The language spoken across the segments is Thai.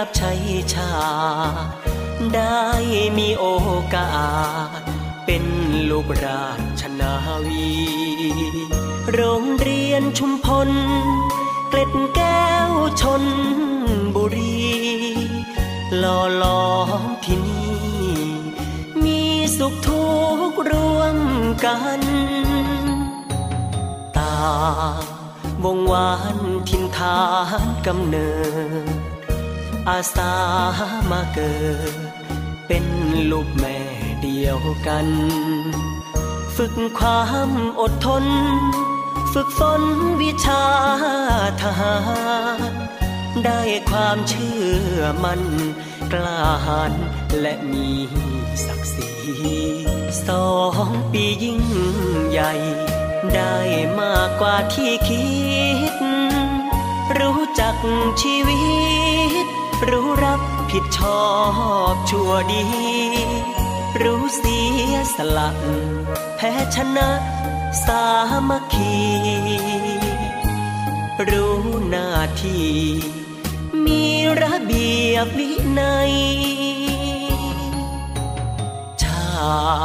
ได้รับใช้ชา ได้มีโอกาส เป็นลูกราชนาวี โรงเรียนชุมพล เกล็ดแก้วชนบุรีหล่อล้อมที่นี่ มีสุขทุกข์ร่วมกันตาวงวานทินฐานกำเนิด อาสามาเกิด เป็นลูกแม่เดียวกัน ฝึกความอดทน ฝึกฝนวิชาทหารได้ความเชื่อมันกล้าหาญและมีศักดิ์ศรีสองปียิ่งใหญ่ ได้มากกว่าที่คิด รู้จักชีวิต รู้รับผิดชอบชั่วดี รู้เสียสละแพ้ชนะสามัคคี รู้หน้าที่ มีระเบียบวินัย ชา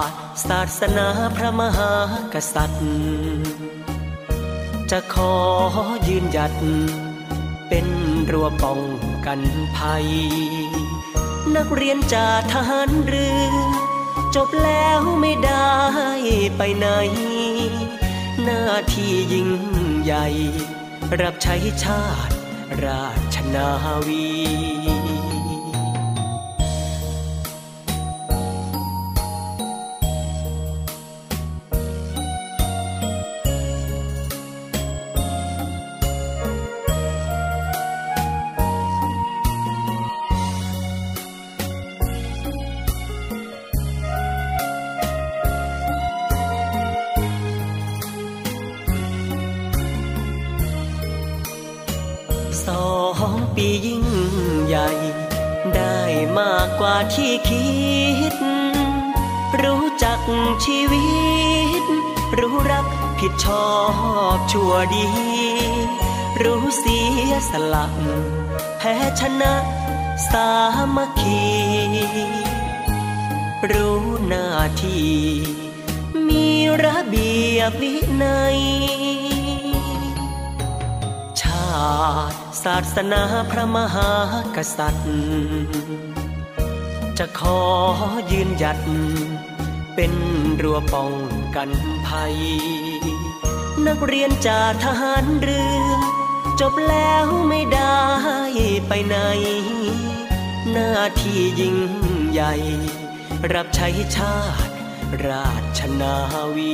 ติศาสนาพระมหากษัตริย์ จะขอยืนหยัดเป็น รั้วป้องกันภัย นักเรียนจากทหารเรือ จบแล้วไม่ได้ไปไหน หน้าที่ยิ่งใหญ่ รับใช้ชาติราชนาวี ที่คิด รู้จักชีวิต รู้รักผิดชอบชั่วดี รู้เสียสละแพ้ชนะสามัคคี รู้หน้าที่ มีระเบียบวินัย ชาติศาสนาพระมหากษัตริย์ จะขอยืนหยัด เป็นรั้วป้องกันภัย นักเรียนจากทหารเรือ จบแล้วไม่ได้ไปไหน หน้าที่ยิ่งใหญ่ รับใช้ชาติราชนาวี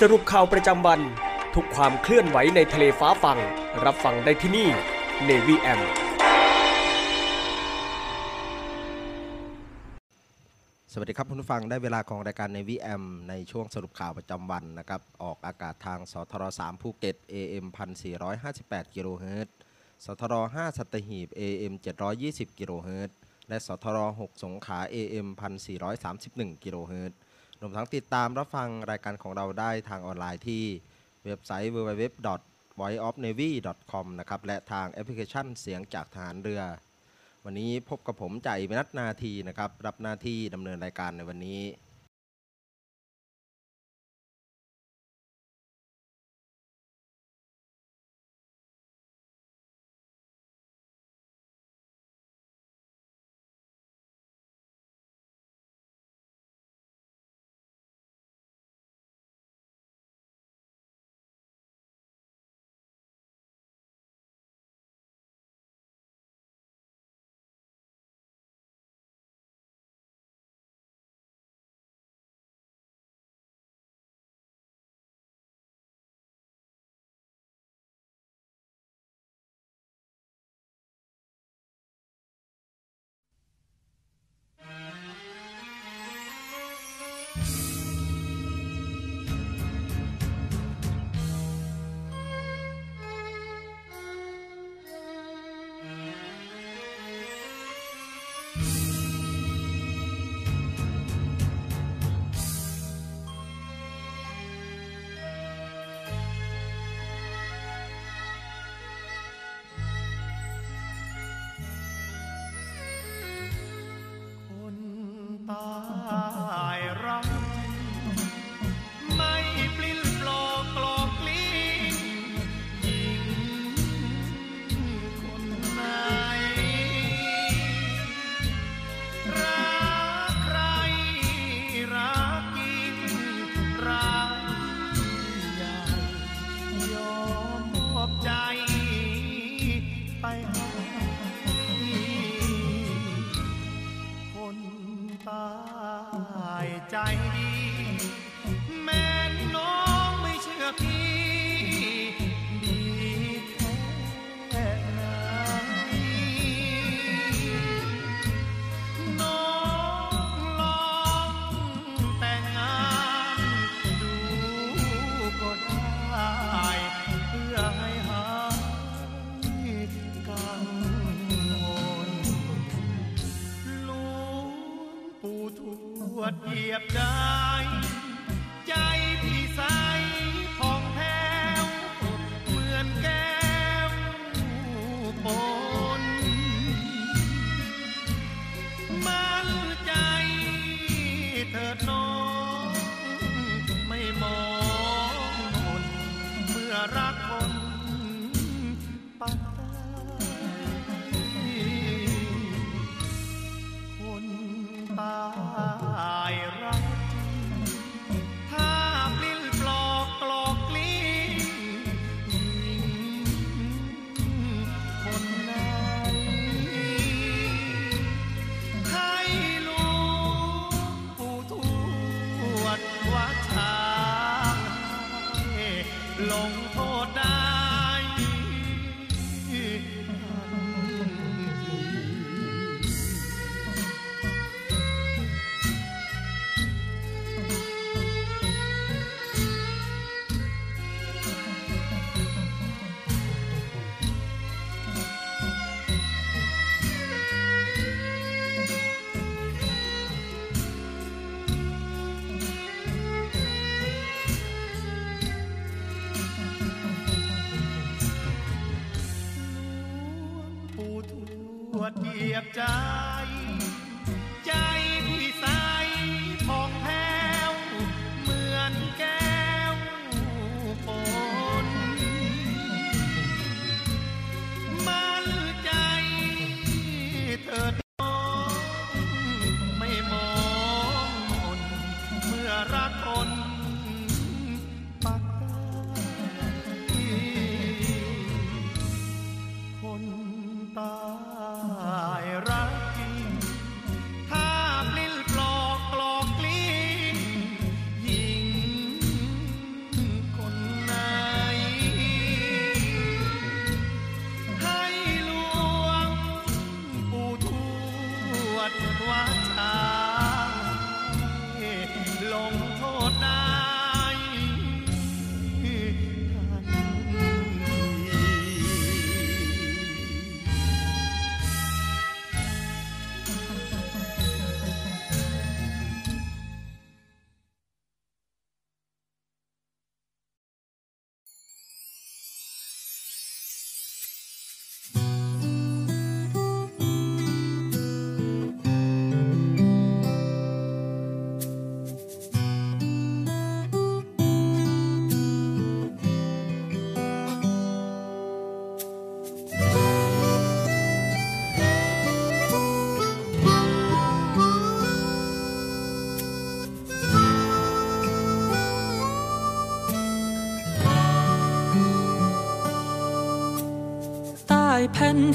สรุปข่าวประจำวัน ทุกความเคลื่อนไหวในทะเลฟ้าฟัง รับฟังได้ที่นี่ Navy M สวัสดีครับคุณผู้ฟังได้เวลาของรายการ Navy AM ในช่วงสรุปข่าวประจำวันนะครับ ออกอากาศทางสทร3ภูเก็ต AM 1458กิโลเฮิรตซ์สทร5สัตหีบ AM 720กิโลเฮิรตซ์และสทร6สงขลา AM 1431กิโลเฮิรตซ์ รวมทั้งติดตามรับฟังรายการของเราได้ทางออนไลน์ที่เว็บไซต์ www.voiceofnavy.com นะครับและทางแอปพลิเคชันเสียงจากทหารเรือ วันนี้พบกับผมจ่ายมนัทนาทีนะครับ รับหน้าที่ดำเนินรายการในวันนี้ ไ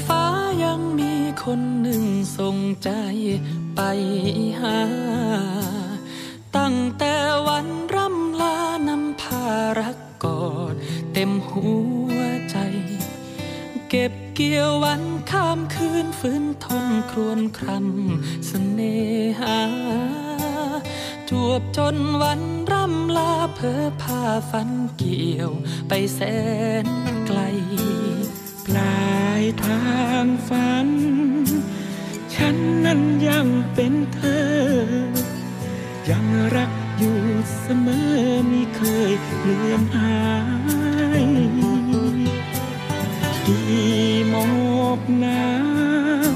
ฟ้ายังมีคนหนึ่งส่งใจไปหา ตั้งแต่วันร่ำลานำพารักกอดเต็มหัวใจ เก็บเกี่ยววันข้ามคืนฟื้นทนครวนครำเสน่หาจวบจนวันร่ำลาเพอพาฝันเกี่ยวไปแสนไกล ลายทางฝัน ฉันนั้นยังเป็นเธอ ยังรักอยู่เสมอไมิเคยเลือนหายกี่หมอกหนาว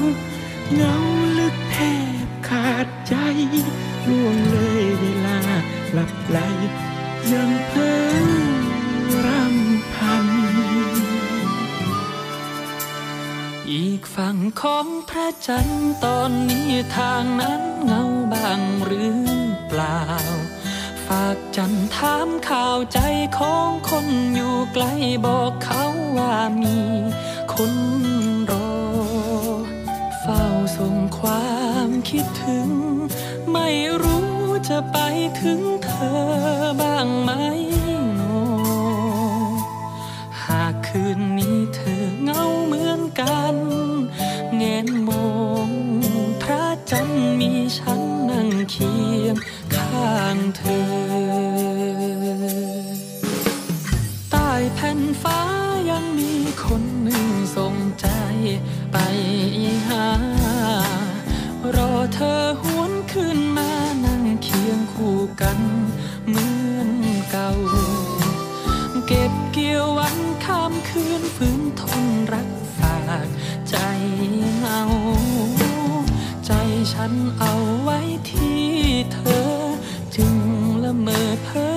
เงาลึกแทบขาดใจล่วงเลยเวลาหลับไหลยังเพ้อ ฝั่งของพระจันทร์ตอนนี้ทางนั้นเงาบางหรือเปล่า ฝากจันทร์ถามข่าวใจของคนอยู่ไกลบอกเขาว่ามีคนรอ เฝ้าส่งความคิดถึง ไม่รู้จะไปถึงเธอบ้างไหมโนหากคืนนี้เธอเหงาเหมือนกัน งนมองพระจันทร์มีฉันนั่งเคียงข้างเธอ ใต้แผ่นฟ้ายังมีคนหนึ่งส่งใจไปหา รอเธอหวนขึ้นมานั่งเคียงคู่กันเหมือนเก่า เก็บเกี่ยววันข้ามคืนฝืนทนรักฝาก ใจเงา ใจฉันเอาไว้ที่เธอ จึงละเมอเพ้อ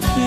to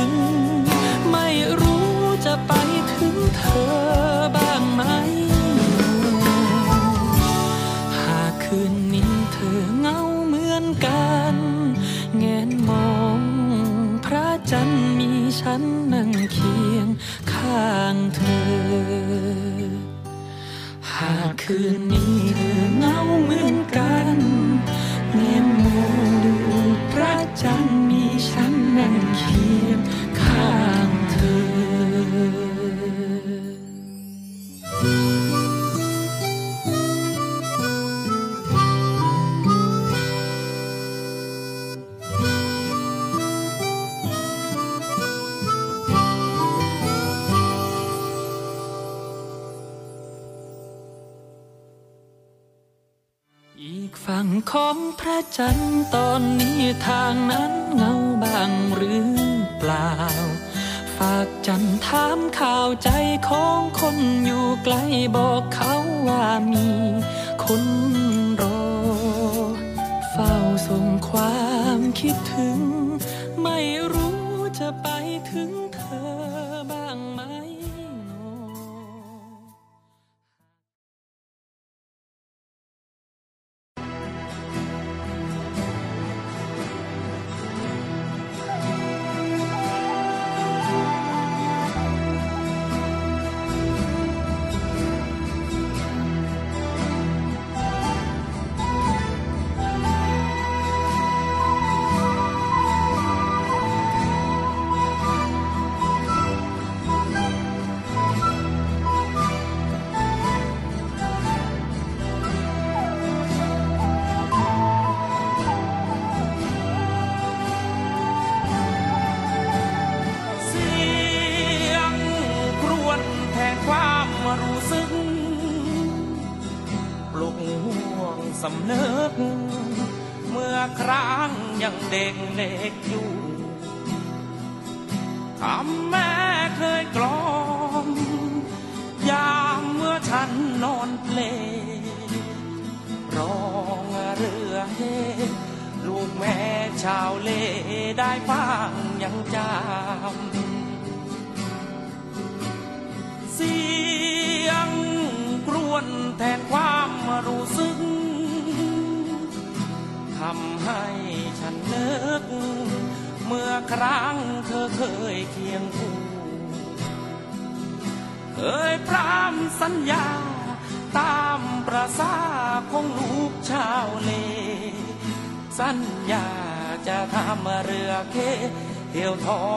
要通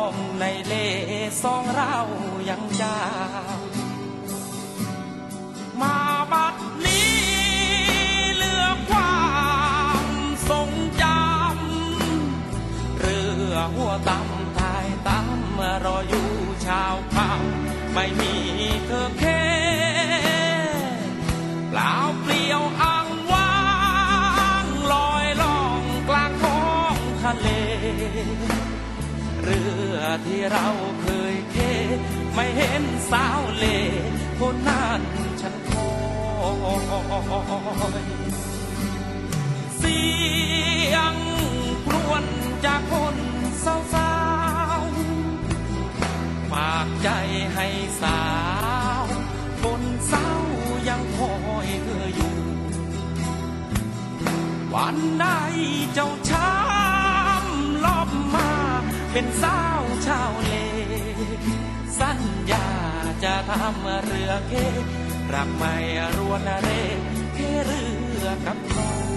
เราเคยเท ไม่เห็นสาวเลคนนั้นฉันคอยเสียงกรวนจากคนสาวสาวฝากใจให้สาวคนเศร้ายังคอยเธออยู่ วันใดเจ้าชา เป็นสาวชาวเล สัญญาจะทำเรือเครับไม่รวนเรเคเรือกับทอง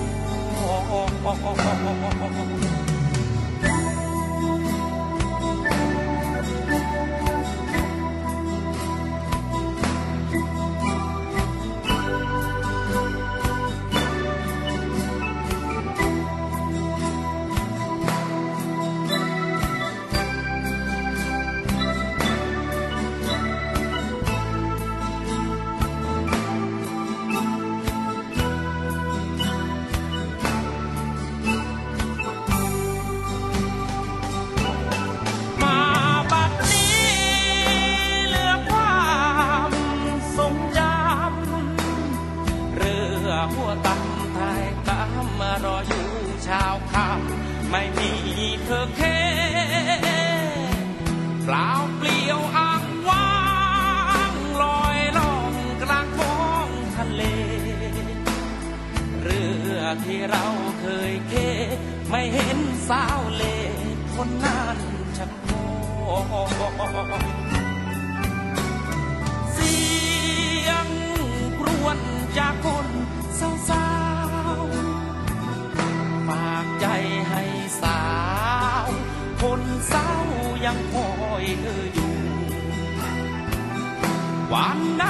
ความใน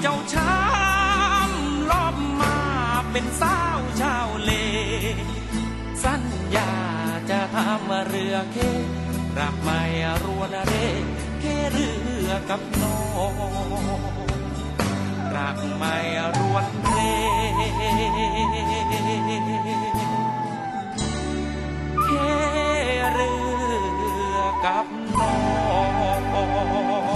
เจ้าช้ำรอบมาเป็นสาวชาวเล สัญญาจะทำเรือเครักไม่รัวนเรเคเรือกับน้องรักไม่รวนเรเคเรือกับน้อง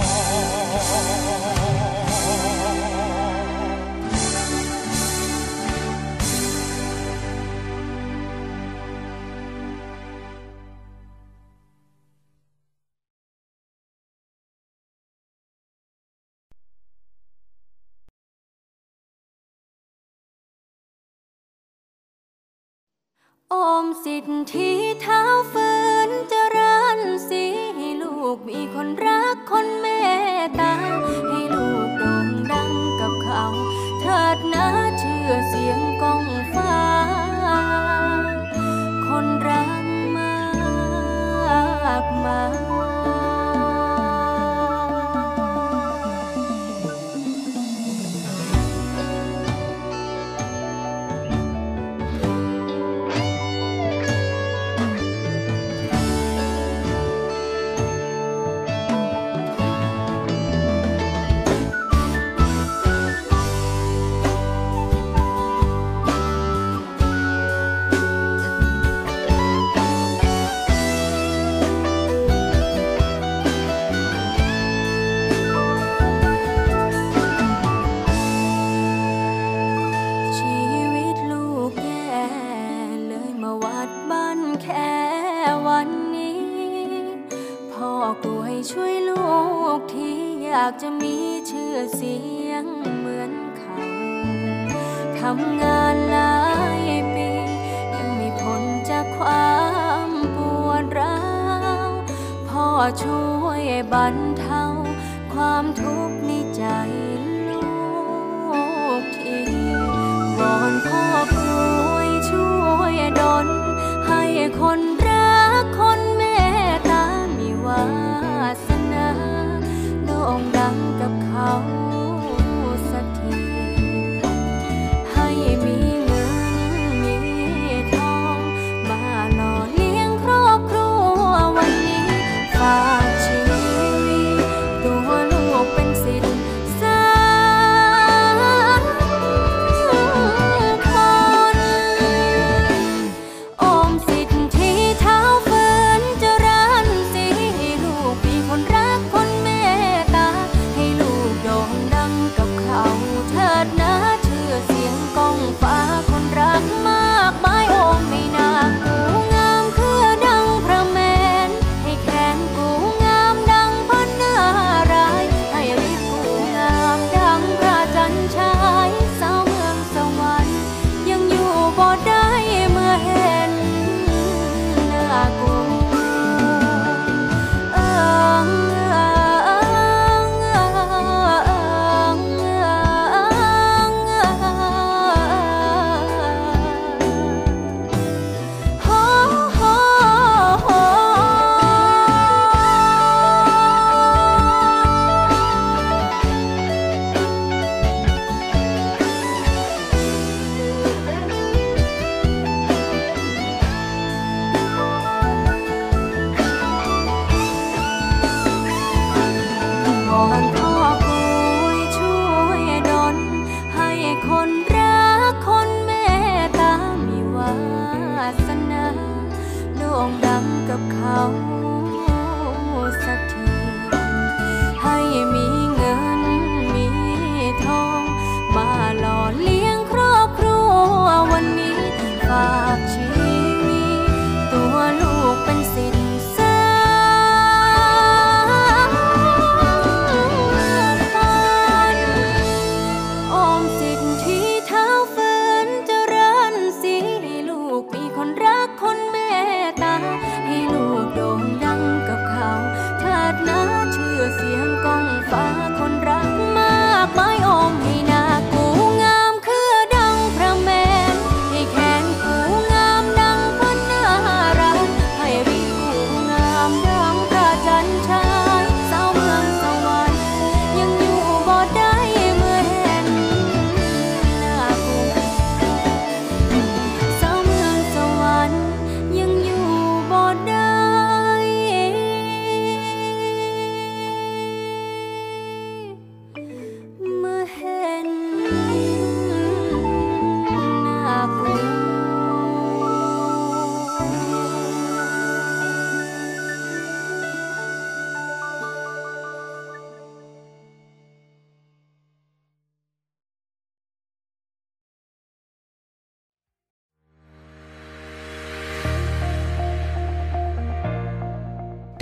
อมสิทธิเท้าฝืนเจริญสีลูกมีคนรักคนเมตตา ให้ลูกโด่งดังกับเขา เถิดนะเชื่อเสียงกองฟ้า คนรักมากมาย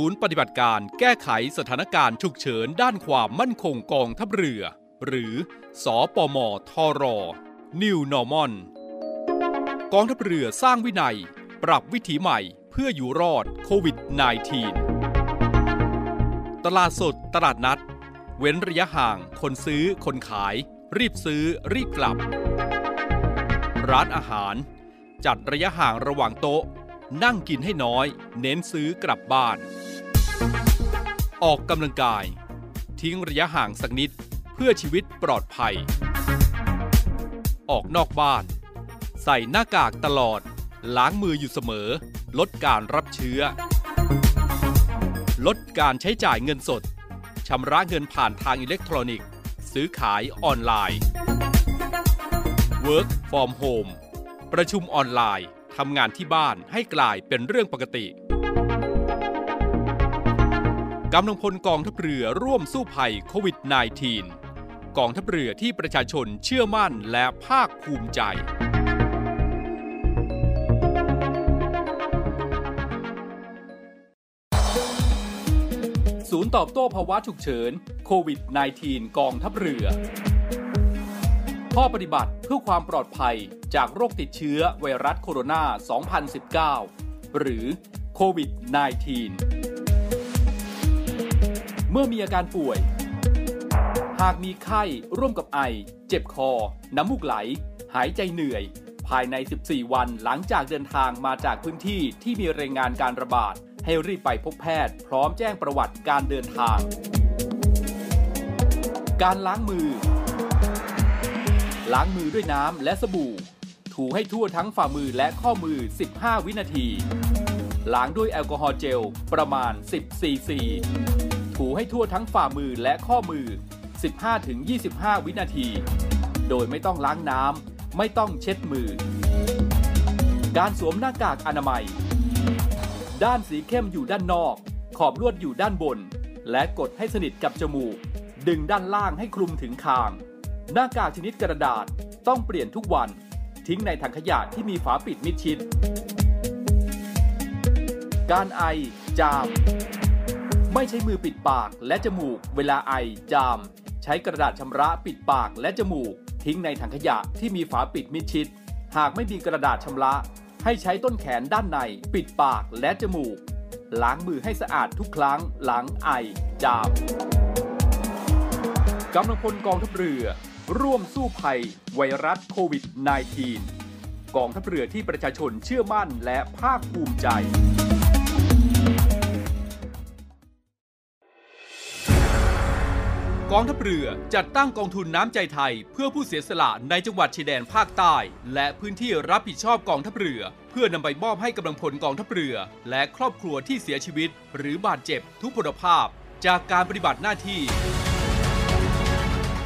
ศูนย์ปฏิบัติการแก้ไขสถานการณ์ฉุกเฉินด้านความมั่นคงกองทัพเรือ หรือ สอปมทร New Normal กองทัพเรือสร้างวินัย ปรับวิถีใหม่เพื่ออยู่รอดโควิด -19 ตลาดสดตลาดนัด เว้นระยะห่าง คนซื้อ คนขาย รีบซื้อ รีบกลับ ร้านอาหาร จัดระยะห่างระหว่างโต๊ะ นั่งกินให้น้อย เน้นซื้อกลับบ้าน ออกกำลังกาย ทิ้งระยะห่างสักนิดเพื่อชีวิตปลอดภัย ออกนอกบ้าน ใส่หน้ากากตลอด ล้างมืออยู่เสมอ ลดการรับเชื้อ ลดการใช้จ่ายเงินสดชำระเงินผ่านทางอิเล็กทรอนิกส์ ซื้อขายออนไลน์ Work from home ประชุมออนไลน์ ทำงานที่บ้านให้กลายเป็นเรื่องปกติกำลังพลกองทัพเรือร่วมสู้ภัยโควิด -19 กองทัพเรือที่ประชาชนเชื่อมั่นและภาคภูมิใจศูนย์ตอบโต้ภาวะฉุกเฉินโควิด -19 กองทัพเรือ ข้อปฏิบัติเพื่อความปลอดภัย จากโรคติดเชื้อไวรัสโคโรนา 2019 หรือโควิด -19 เมื่อมีอาการป่วย หากมีไข้ร่วมกับไอ เจ็บคอ น้ำมูกไหล หายใจเหนื่อย ภายใน 14 วันหลังจากเดินทางมาจากพื้นที่ที่มีรายงานการระบาด ให้รีบไปพบแพทย์ พร้อมแจ้งประวัติการเดินทาง การล้างมือล้างมือด้วยน้ำและสบู่ ถูให้ทั่วทั้งฝ่ามือและข้อมือ 15 วินาที ล้างด้วยแอลกอฮอล์เจลประมาณ 10 ซีซี ถูให้ทั่วทั้งฝ่ามือและข้อมือ 15-25 วินาที โดยไม่ต้องล้างน้ำ ไม่ต้องเช็ดมือ การสวมหน้ากากอนามัย ด้านสีเข้มอยู่ด้านนอก ขอบลวดอยู่ด้านบน และกดให้สนิทกับจมูก ดึงด้านล่างให้คลุมถึงคาง หน้ากากชนิดกระดาษต้องเปลี่ยนทุกวัน ทิ้งในถังขยะที่มีฝาปิดมิดชิด การไอ จาม ไม่ใช้มือปิดปากและจมูก เวลาไอ จาม ใช้กระดาษชำระปิดปากและจมูก ทิ้งในถังขยะที่มีฝาปิดมิดชิด หากไม่มีกระดาษชำระ ให้ใช้ต้นแขนด้านใน ปิดปากและจมูก ล้างมือให้สะอาดทุกครั้งหลังไอ จามกำลังพลกองทัพเรือ ร่วมสู้ภัย ไวรัสโควิด -19 กองทัพเรือที่ประชาชนเชื่อมั่นและภาคภูมิใจ กองทัพเรือจัดตั้งกองทุนน้ำใจไทย เพื่อผู้เสียสละในจังหวัดชายแดนภาคใต้ และพื้นที่รับผิดชอบกองทัพเรือ เพื่อนำไปมอบให้กำลังพลกองทัพเรือ และครอบครัวที่เสียชีวิต หรือบาดเจ็บทุกพลภาพ จากการปฏิบัติหน้าที่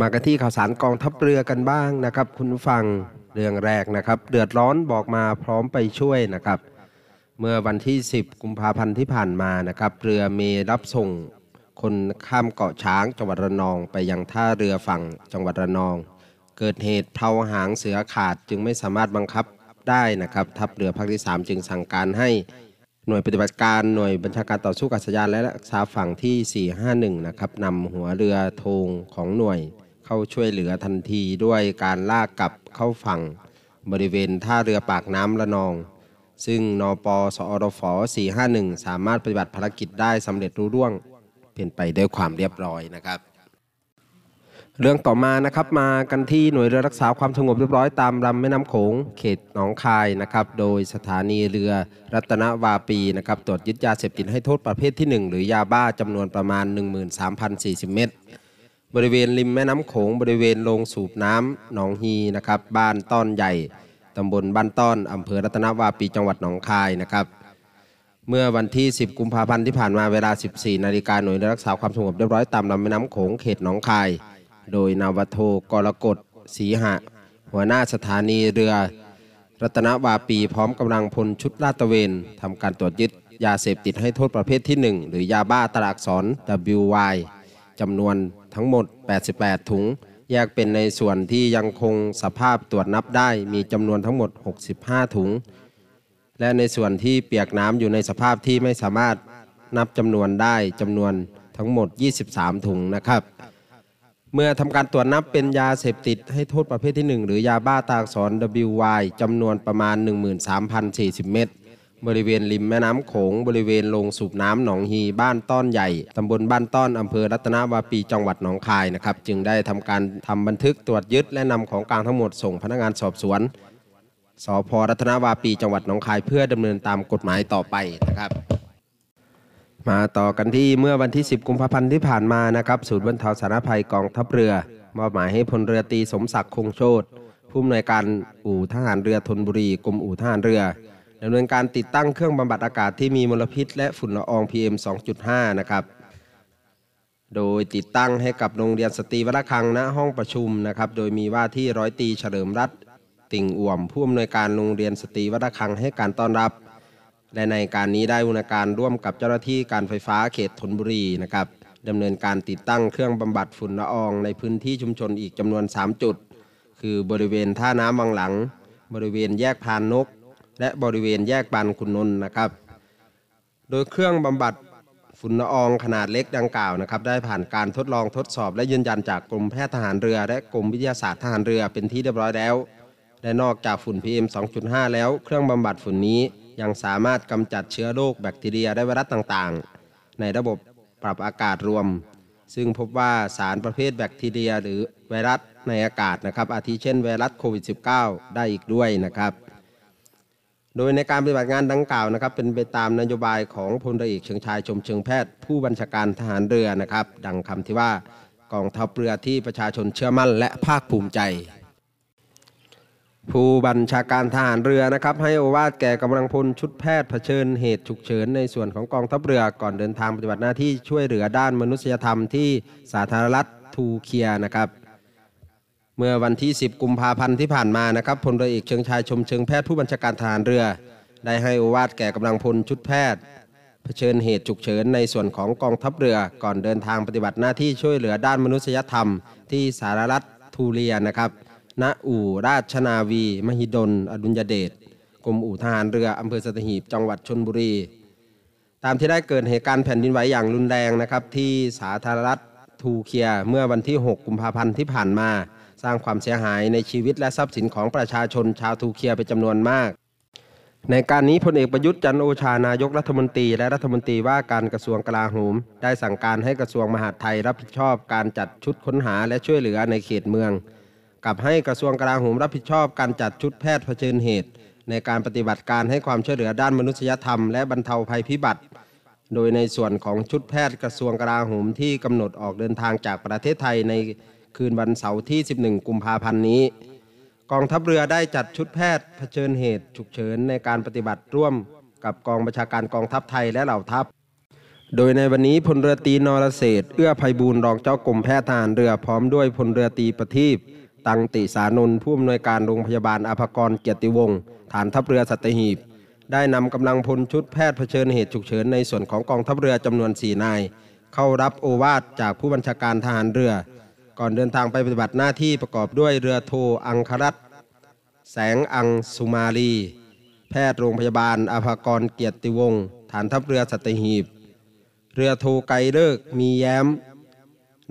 มากันที่ข่าวสารกองทัพเรือกันบ้างนะครับ คุณฟังเรื่องแรกนะครับ เดือดร้อนบอกมาพร้อมไปช่วยนะครับ เมื่อวันที่ 10 กุมภาพันธ์ที่ผ่านมานะครับ เรือเมรับส่งคนข้ามเกาะช้างจังหวัดระนอง ไปยังท่าเรือฝั่งจังหวัดระนอง เกิดเหตุเพลาหางเสือขาดจึงไม่สามารถบังคับได้นะครับทัพเรือภาคที่ 3 จึงสั่งการให้หน่วยปฏิบัติการหน่วยบัญชาการต่อสู้กับสยานและรักษาฝั่งที่ 451 นะครับนำหัวเรือธงของหน่วย เข้าช่วยเหลือทันทีด้วยการลากกลับเข้าฝั่ง บริเวณท่าเรือปากน้ำระนอง ซึ่งนปสอรฟ451 สามารถปฏิบัติภารกิจได้สำเร็จรุ่ร่วงเป็นไปด้วยความเรียบร้อยนะครับ เรื่องต่อมานะครับมากันที่หน่วยเรือรักษาความสงบเรียบร้อยตามลำแม่น้ำโขงเขตหนองคายนะครับ โดยสถานีเรือรัตนวาปีนะครับตรวจยึดยาเสพติดให้โทษประเภทที่ 1 หรือยาบ้าจำนวนประมาณ 13,040 เม็ด บริเวณริมแม่น้ำโขงบริเวณโรงสูบน้ำหนองฮีนะครับบ้านต้อนใหญ่ตำบลบ้านต้อนอำเภอรัตนวาปีจังหวัดหนองคายนะครับเมื่อวันที่ 10 กุมภาพันธ์ที่ผ่านมาเวลา 14 นาฬิกาหน่วยรักษาความสงบเรียบร้อยตามลำแม่น้ำโขงเขตหนองคาย โดยนาวโทกรกฎศรีหะ หัวหน้าสถานีเรือ รัตนวาปีพร้อมกำลังพลชุดลาดตระเวนทำการตรวจยึดยาเสพติดให้โทษประเภทที่ 1 หรือยาบ้าตราอักษร WY จำนวน ทั้งหมด 88 ถุง แยกเป็นในส่วนที่ยังคงสภาพตรวจนับได้มีจำนวนทั้งหมด 65 ถุง และในส่วนที่เปียกน้ำอยู่ในสภาพที่ไม่สามารถนับจำนวนได้จำนวนทั้งหมด 23 ถุงนะครับ เมื่อทำการตรวจนับเป็นยาเสพติดให้โทษประเภทที่ 1 หรือยาบ้าตาอักษร WY จำนวนประมาณ 13,040 เม็ด บริเวณริมแม่น้ำโขงบริเวณโรงสูบน้ำหนองฮีบ้านต้อนใหญ่ตำบลบ้านต้อนอำเภอรัตนวาปีจังหวัดหนองคายนะครับ จึงได้ทำการทำบันทึกตรวจยึดและนำของกลางทั้งหมดส่งพนักงานสอบสวนสพรัตนวาปีจังหวัดหนองคายเพื่อดำเนินตามกฎหมายต่อไปนะครับ มาต่อกันที่เมื่อวันที่ 10 กุมภาพันธ์ที่ผ่านมานะครับ ศูนย์บรรเทาสาธารณภัยกองทัพเรือมอบหมายให้พลเรือตีสมศักดิ์คงโชตผู้อำนวยการอู่ทหารเรือธนบุรีกรมอู่ทหารเรือ ดำเนินการติดตั้งเครื่องบำบัดอากาศที่มีมลพิษ และฝุ่นละออง PM 2.5 นะครับ โดยติดตั้งให้กับโรงเรียนสตรีวัดระฆังณห้องประชุมนะครับ โดยมีว่าที่ร้อยตีเฉลิมรัตน์ติ่งอ่วม ผู้อำนวยการโรงเรียนสตรีวัดระฆังให้การต้อนรับ และในการนี้ได้อุณการร่วมกับเจ้าหน้าที่การไฟฟ้าเขตธนบุรีนะครับดำเนินการติดตั้งเครื่องบำบัดฝุ่นละอองในพื้นที่ชุมชนอีกจำนวน 3 จุด คือบริเวณท่าน้ำวังหลัง บริเวณแยกพานนก และบริเวณแยกบานคุณนนท์นะครับ โดยเครื่องบำบัดฝุ่นละอองขนาดเล็กดังกล่าวนะครับ ได้ผ่านการทดลองทดสอบและยืนยันจากกรมแพทย์ทหารเรือ และกรมวิทยาศาสตร์ทหารเรือเป็นที่เรียบร้อยแล้วและนอกจากฝุ่น PM 2.5 แล้วเครื่องบำบัดฝุ่นนี้ยังสามารถกำจัดเชื้อโรคแบคทีเรียและไวรัสต่างๆ ในระบบปรับอากาศรวม ซึ่งพบว่าสารประเภทแบคทีเรียหรือไวรัสในอากาศนะครับ อาทิเช่นไวรัสโควิด -19 ได้อีกด้วยนะครับ โดยในการปฏิบัติงานดังกล่าวนะครับ เป็นไปตามนโยบายของพลเรือเอกเชิงชายชมเชิงแพทย์ ผู้บัญชาการทหารเรือนะครับ ดังคำที่ว่ากองทัพเรือที่ประชาชนเชื่อมั่นและภาคภูมิใจ ผู้บัญชาการทหารเรือนะครับ ให้โอวาทแก่กำลังพลชุดแพทย์เผชิญเหตุฉุกเฉินในส่วนของกองทัพเรือก่อนเดินทางปฏิบัติหน้าที่ช่วยเหลือด้านมนุษยธรรมที่สาธารณรัฐทูเคียนะครับ เมื่อวันที่ 10 กุมภาพันธ์ที่ผ่านมานะครับพลเรือเอกเชิงชายชมเชิงแพทย์ผู้บัญชาการทหารเรือ ได้ให้อวาทแก่กำลังพลชุดแพทย์ เผชิญเหตุฉุกเฉินในส่วนของกองทัพเรือก่อนเดินทางปฏิบัติหน้าที่ช่วยเหลือด้านมนุษยธรรม ที่สารรัฐทูเรียนะครับ ณ อู่ราชนาวี มหิดล อดุลยเดชกรมอู่ทหารเรืออำเภอสตหีบจังหวัดชนบุรี ตามที่ได้เกิดเหตุการณ์แผ่นดินไหวอย่างรุนแรงนะครับที่สาธารณรัฐทูเคียเมื่อวันที่ 6 กุมภาพันธ์ที่ผ่านมา สร้างความเสียหายในชีวิตและทรัพย์สินของประชาชนชาวทูเคียเป็นจำนวนมาก ในการนี้พลเอกประยุทธ์จันโอชานายกรัฐมนตรีและรัฐมนตรีว่าการกระทรวงกลาโหม ได้สั่งการให้กระทรวงมหาดไทยรับผิดชอบการจัดชุดค้นหาและช่วยเหลือในเขตเมือง กับให้กระทรวงกลาโหมรับผิดชอบการจัดชุดแพทย์เผชิญเหตุ ในการปฏิบัติการให้ความช่วยเหลือด้านมนุษยธรรมและบรรเทาภัยพิบัติโดยในส่วนของชุดแพทย์กระทรวงกลาโหมที่กำหนดออกเดินทางจากประเทศไทยใน คืนวันเสาร์ที่ 11 กุมภาพันธ์นี้ กองทัพเรือได้จัดชุดแพทย์เผชิญเหตุฉุกเฉินในการปฏิบัติร่วมกับกองบัญชาการกองทัพไทยและเหล่าทัพ โดยในวันนี้พลเรือตรีนรเศษเอื้อภัยบูรณ์รองเจ้ากรมแพทย์ทหารเรือพร้อมด้วยพลเรือตรีประทีปตังติสานนท์ผู้อำนวยการโรงพยาบาลอภากรเกียรติวงศ์ฐานทัพเรือสัตหีบ ได้นำกำลังพลชุดแพทย์เผชิญเหตุฉุกเฉินในส่วนของกองทัพเรือจำนวน 4 นาย เข้ารับโอวาทจากผู้บัญชาการทหารเรือ ก่อนเดินทางไปปฏิบัติหน้าที่ประกอบด้วยเรือโทอังครัตแสงอังสุมาลี แพทย์โรงพยาบาลอภากรเกียรติวงศ์ฐานทัพเรือสัตหีบ เรือโทไกเลิกมีแย้ม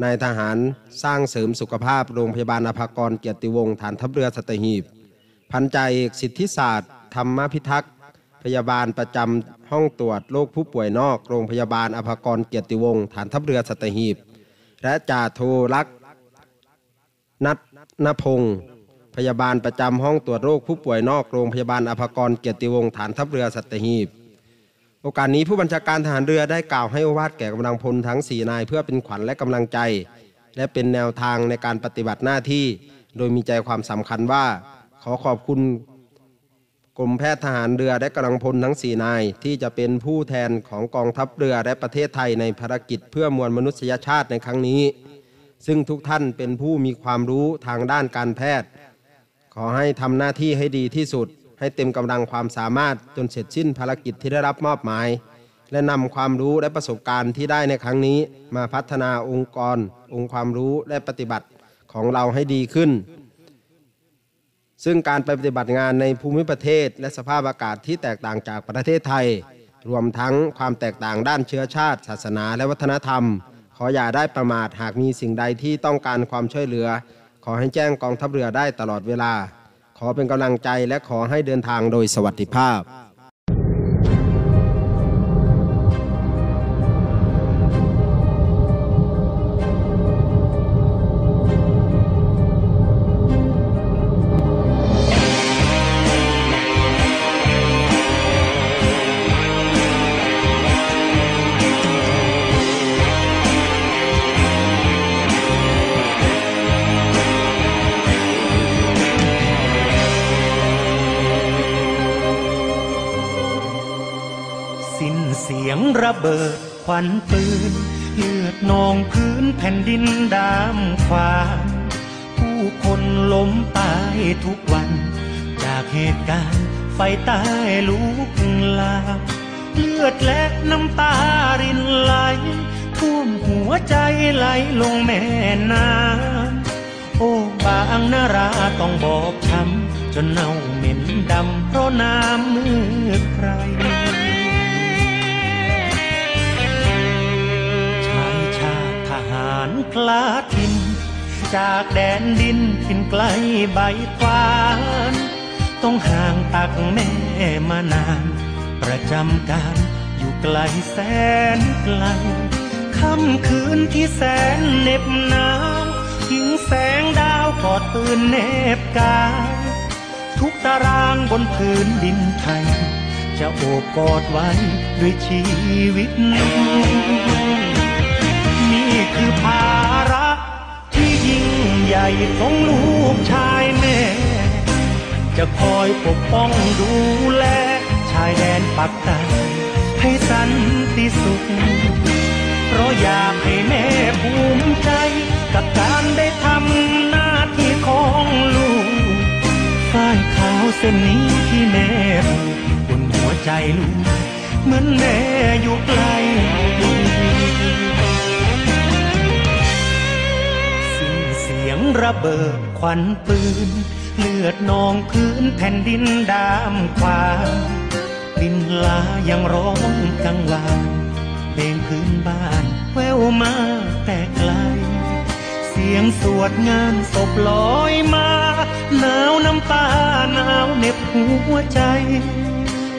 นายทหารสร้างเสริมสุขภาพโรงพยาบาลอภากรเกียรติวงศ์ฐานทัพเรือสัตหีบ พันจ่าเอกสิทธิศาสตร์ ธรรมพิทักษ์พยาบาลประจำห้องตรวจโรคผู้ป่วยนอกโรงพยาบาลอภากรเกียรติวงศ์ฐานทัพเรือสัตหีบ และจ่าโทรักษ นพงศ์พยาบาลประจำห้องตรวจโรคผู้ป่วยนอกโรงพยาบาลอภกรเกียรติวงศ์ฐานทัพเรือสัตหีบ โอกาสนี้ผู้บัญชาการทหารเรือได้กล่าวให้อวาทแก่กำลังพลทั้ง4นายเพื่อเป็นขวัญและกำลังใจ และเป็นแนวทางในการปฏิบัติหน้าที่ โดยมีใจความสำคัญว่า ขอขอบคุณกรมแพทย์ทหารเรือและกำลังพลทั้ง 4 นาย ที่จะเป็นผู้แทนของกองทัพเรือและประเทศไทยในภารกิจเพื่อมวลมนุษยชาติในครั้งนี้ ซึ่งทุกท่านเป็นผู้มีความรู้ทางด้านการแพทย์ ขอให้ทำหน้าที่ให้ดีที่สุด ให้เต็มกำลังความสามารถจนเสร็จสิ้นภารกิจที่ได้รับมอบหมาย และนำความรู้และประสบการณ์ที่ได้ในครั้งนี้ มาพัฒนาองค์กร องค์ความรู้และปฏิบัติของเราให้ดีขึ้น ซึ่งการไปปฏิบัติงานในภูมิประเทศ และสภาพอากาศที่แตกต่างจากประเทศไทย รวมทั้งความแตกต่างด้านเชื้อชาติ ศาสนาและวัฒนธรรม ออย่าได้ประมาทหากมีสิ่งใดที่ต้องการความช่วยเหลือ ขอให้แจ้งกองทัพเรือได้ตลอดเวลา ขอเป็นกำลังใจและขอให้เดินทางโดยสวัสดิภาพ เบิดควันปืนเลือดนองพื้นแผ่นดินดามควานผู้คนล้มตายทุกวัน จากเหตุการณ์ไฟใต้ลุกลามเลือดและน้ำตารินไหลท่วมหัวใจไหลลงแม่น้ำโอ้บางนาราต้องบอบช้ำจนเน่าเหม็นดำเพราะน้ำมือใคร หารพลาทิน จากแดนดินทินไกลใบควานต้องห่างตักแม่มานาน ประจำการอยู่ไกลแสนไกลค่ำคืนที่แสนเหน็บหนาวหิงแสงดาวกอดปืนเนบกายทุกตารางบนพื้นดินไทย จะโอบกอดไว้ด้วยชีวิตนี่ คือภาระ ที่ยิ่งใหญ่ของลูกชายแม่ จะคอยปกป้องดูแล ชายแดนปักใต้ให้สันติสุข เพราะอยากให้แม่ภูมิใจ กับการได้ทำหน้าที่ของลูกฝ้ายขาวเส้นนี้ที่แม่ผูกบนหัวใจลูกเหมือนแม่อยู่ไกล ระเบิดควันปืน เลือดนองพื้นแผ่นดินดามควานดินลายังร้องกังวานเพลงพื้นบ้านแววมาแต่ไกล เสียงสวดงานศพลอยมาหนาวน้ำตาหนาวเหน็บหัวใจ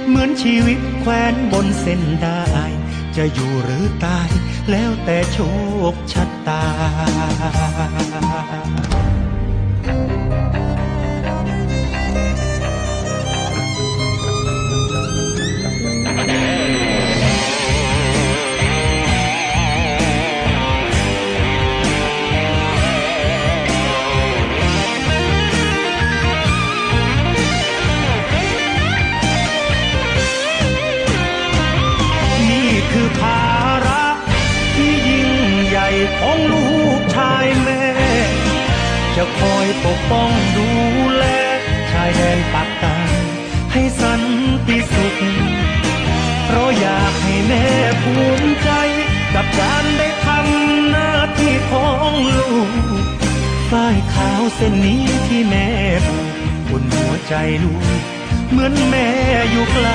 เหมือนชีวิตแควนบนเส้นได้จะอยู่หรือตาย แล้วแต่โชคชะตา อยปกป้องดูแล ชายแดนปากใต้ให้สันติสุข เพราะอยากให้แม่ภูมิใจ กับการได้ทำหน้าที่ของลูกฝ้ายขาวเส้นนี้ที่แม่ผูกบนหัวใจลูก เหมือนแม่อยู่ไกล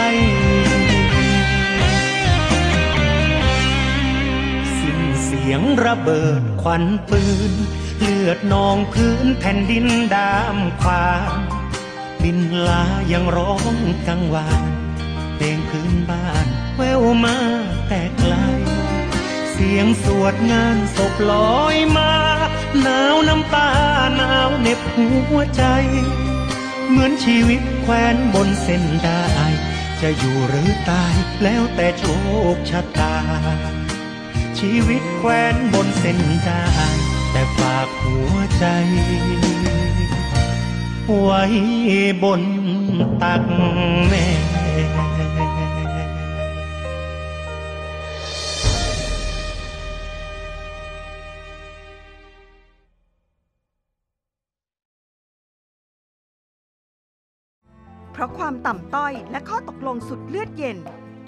สิ้นเสียงระเบิดควันปืน เลือดนองพื้นแผ่นดินดามควานดินลายังร้องกังวานเพลงพื้นบ้านแววมาแต่ไกล เสียงสวดงานศพลอยมาหนาวน้ำตาหนาวเน็บหัวใจ เหมือนชีวิตแควนบนเส้นได้จะอยู่หรือตายแล้วแต่โชคชะตา ชีวิตแควนบนเส้นได้ากหัวใจ ไว้บนตักแม่เพราะความต่ำต้อยและข้อตกลงสุดเลือดเย็น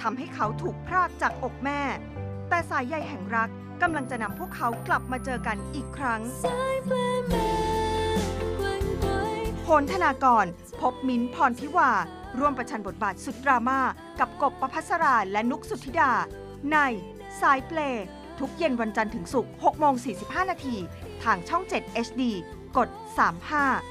ทำให้เขาถูกพรากจากอกแม่ แต่สายใยแห่งรัก กำลังจะนำพวกเขากลับมาเจอกันอีกครั้ง โพลธนากร พบมิ้นท์พรทิวา ร่วมประชันบทบาทสุดดราม่ากับกบประพัสราและนุกสุธิดา ในสายเปลทุกเย็นวันจันทร์ถึงศุกร์6โมง45 นาที ทางช่อง 7 HD กด 35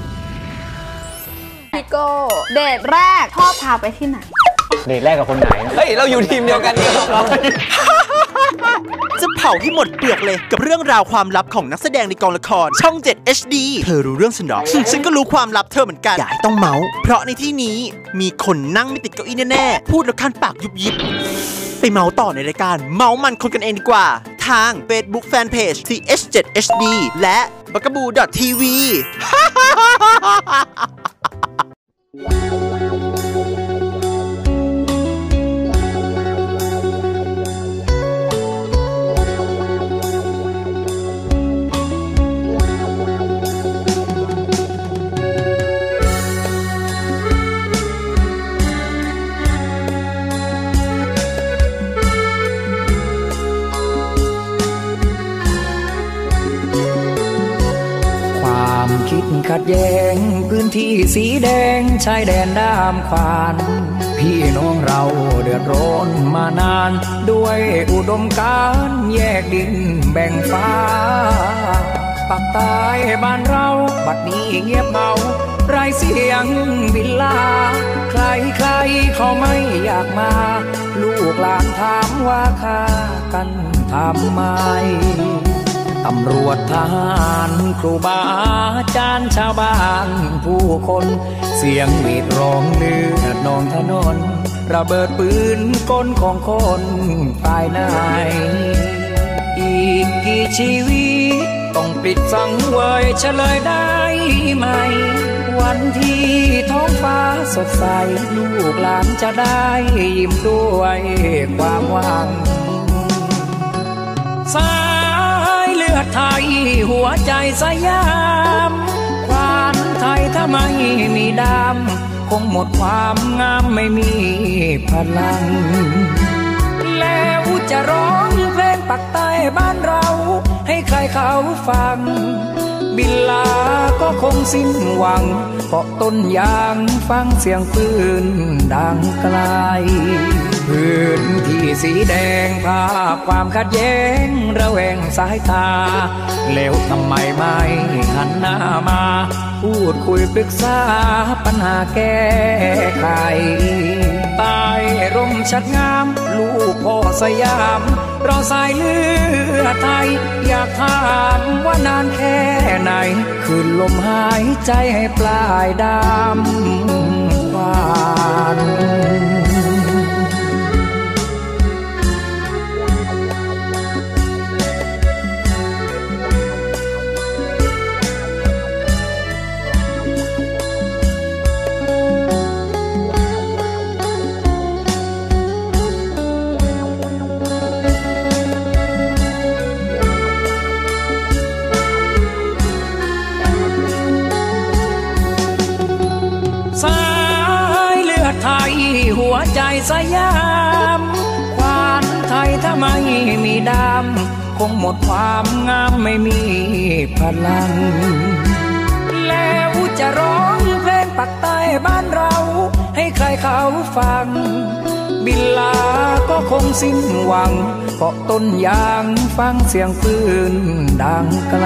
พี่โก้เดทแรกชอบพาไปที่ไหน เดทแรกกับคนไหน เฮ้ย เราอยู่ทีมเดียวกันนี่เหรอจะเผาให้หมดเปลือกเลยกับเรื่องราวความลับของนักแสดงในกองละคร ช่อง 7 HD เธอรู้เรื่องฉันหรอ ฉันก็รู้ความลับเธอเหมือนกัน อย่าให้ต้องเมาส์เพราะในที่นี้มีคนนั่งไม่ติดเก้าอี้แน่ๆ พูดแล้วคันปากยุบยิบ ไปเมาส์ต่อในรายการ เมาส์มันคนกันเองดีกว่า ทาง Facebook Fanpage TH7HD และ b u g a b o o TV ความคิดขัดแย้ง พื้นที่สีแดงชายแดนด้ามขวาน พี่น้องเราเดือดร้อนมานาน ด้วยอุดมการแยกดินแบ่งฟ้าปักใต้บ้านเราบัดนี้เงียบเงาไรเสียงวิลลา ใครใครเขาไม่อยากมา ลูกหลานถามว่าค่ากันทำไม ตำรวจทหารครูบาอาจารย์ชาวบ้านผู้คนเสียงหวีดร้องเลือดนองถนน ระเบิดปืนกลของคนตายในอีกกี่ชีวิตต้องปิดสังเวยเฉลยได้ไหม วันที่ท้องฟ้าสดใส ลูกหลานจะได้ยิ้มด้วยความหวังสา ไทยหัวใจสยามควานไทยถ้าไม่มีดำคงหมดความงามไม่มีพลัง จะร้องเพลงปักใต้บ้านเรา ให้ใครเขาฟัง บินลาก็คงสิ้นหวังเกาะต้นยางฟังเสียงปืนดังไกลพื้นที่สีแดงภาพความขัดแย้งระแวงสายตา แล้วทำไมไม่หันหน้ามา พูดคุยปรึกษาปัญหาแก้ไข ใต้ร่มชัดงาม ลูกพ่อสยามรอสายเลือดไทย อยากถามว่านานแค่ไหน คืนลมหายใจให้ปลายดำหวาน ใจสยามควานไทยถ้าไม่มีดำคงหมดความงามไม่มีพลัง แล้วจะร้องเพลงปักใต้บ้านเรา ให้ใครเขาฟัง บินลาก็คงสิ้นหวังเกาะต้นยางฟังเสียงปืนดังไกล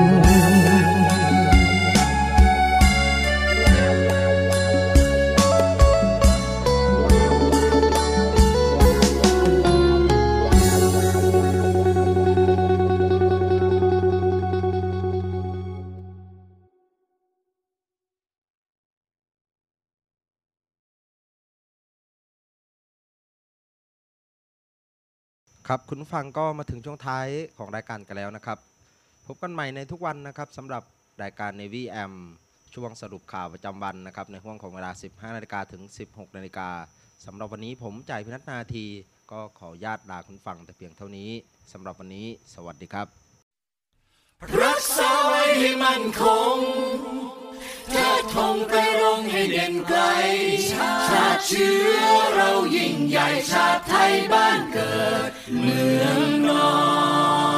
ครับคุณผู้ฟังก็มาถึงช่วงท้ายของรายการกันแล้วนะครับ พบกันใหม่ในทุกวันนะครับสำหรับรายการ Navy AM ช่วงสรุปข่าวประจำวันนะครับ ในห่วงของเวลา 15 นาฬิกาถึง 16 นาฬิกาสำหรับวันนี้ผมจ่ายพินัทนาที ก็ขอญาตลาคุณฟังแต่เพียงเท่านี้สำหรับวันนี้ สวัสดีครับ รักษาไว้ให้มั่นคง เธอทงไปรงให้เด่นไกล ชาติเชื้อเรายิ่งใหญ่ชาติไทยบ้านเกิด เมืองนอน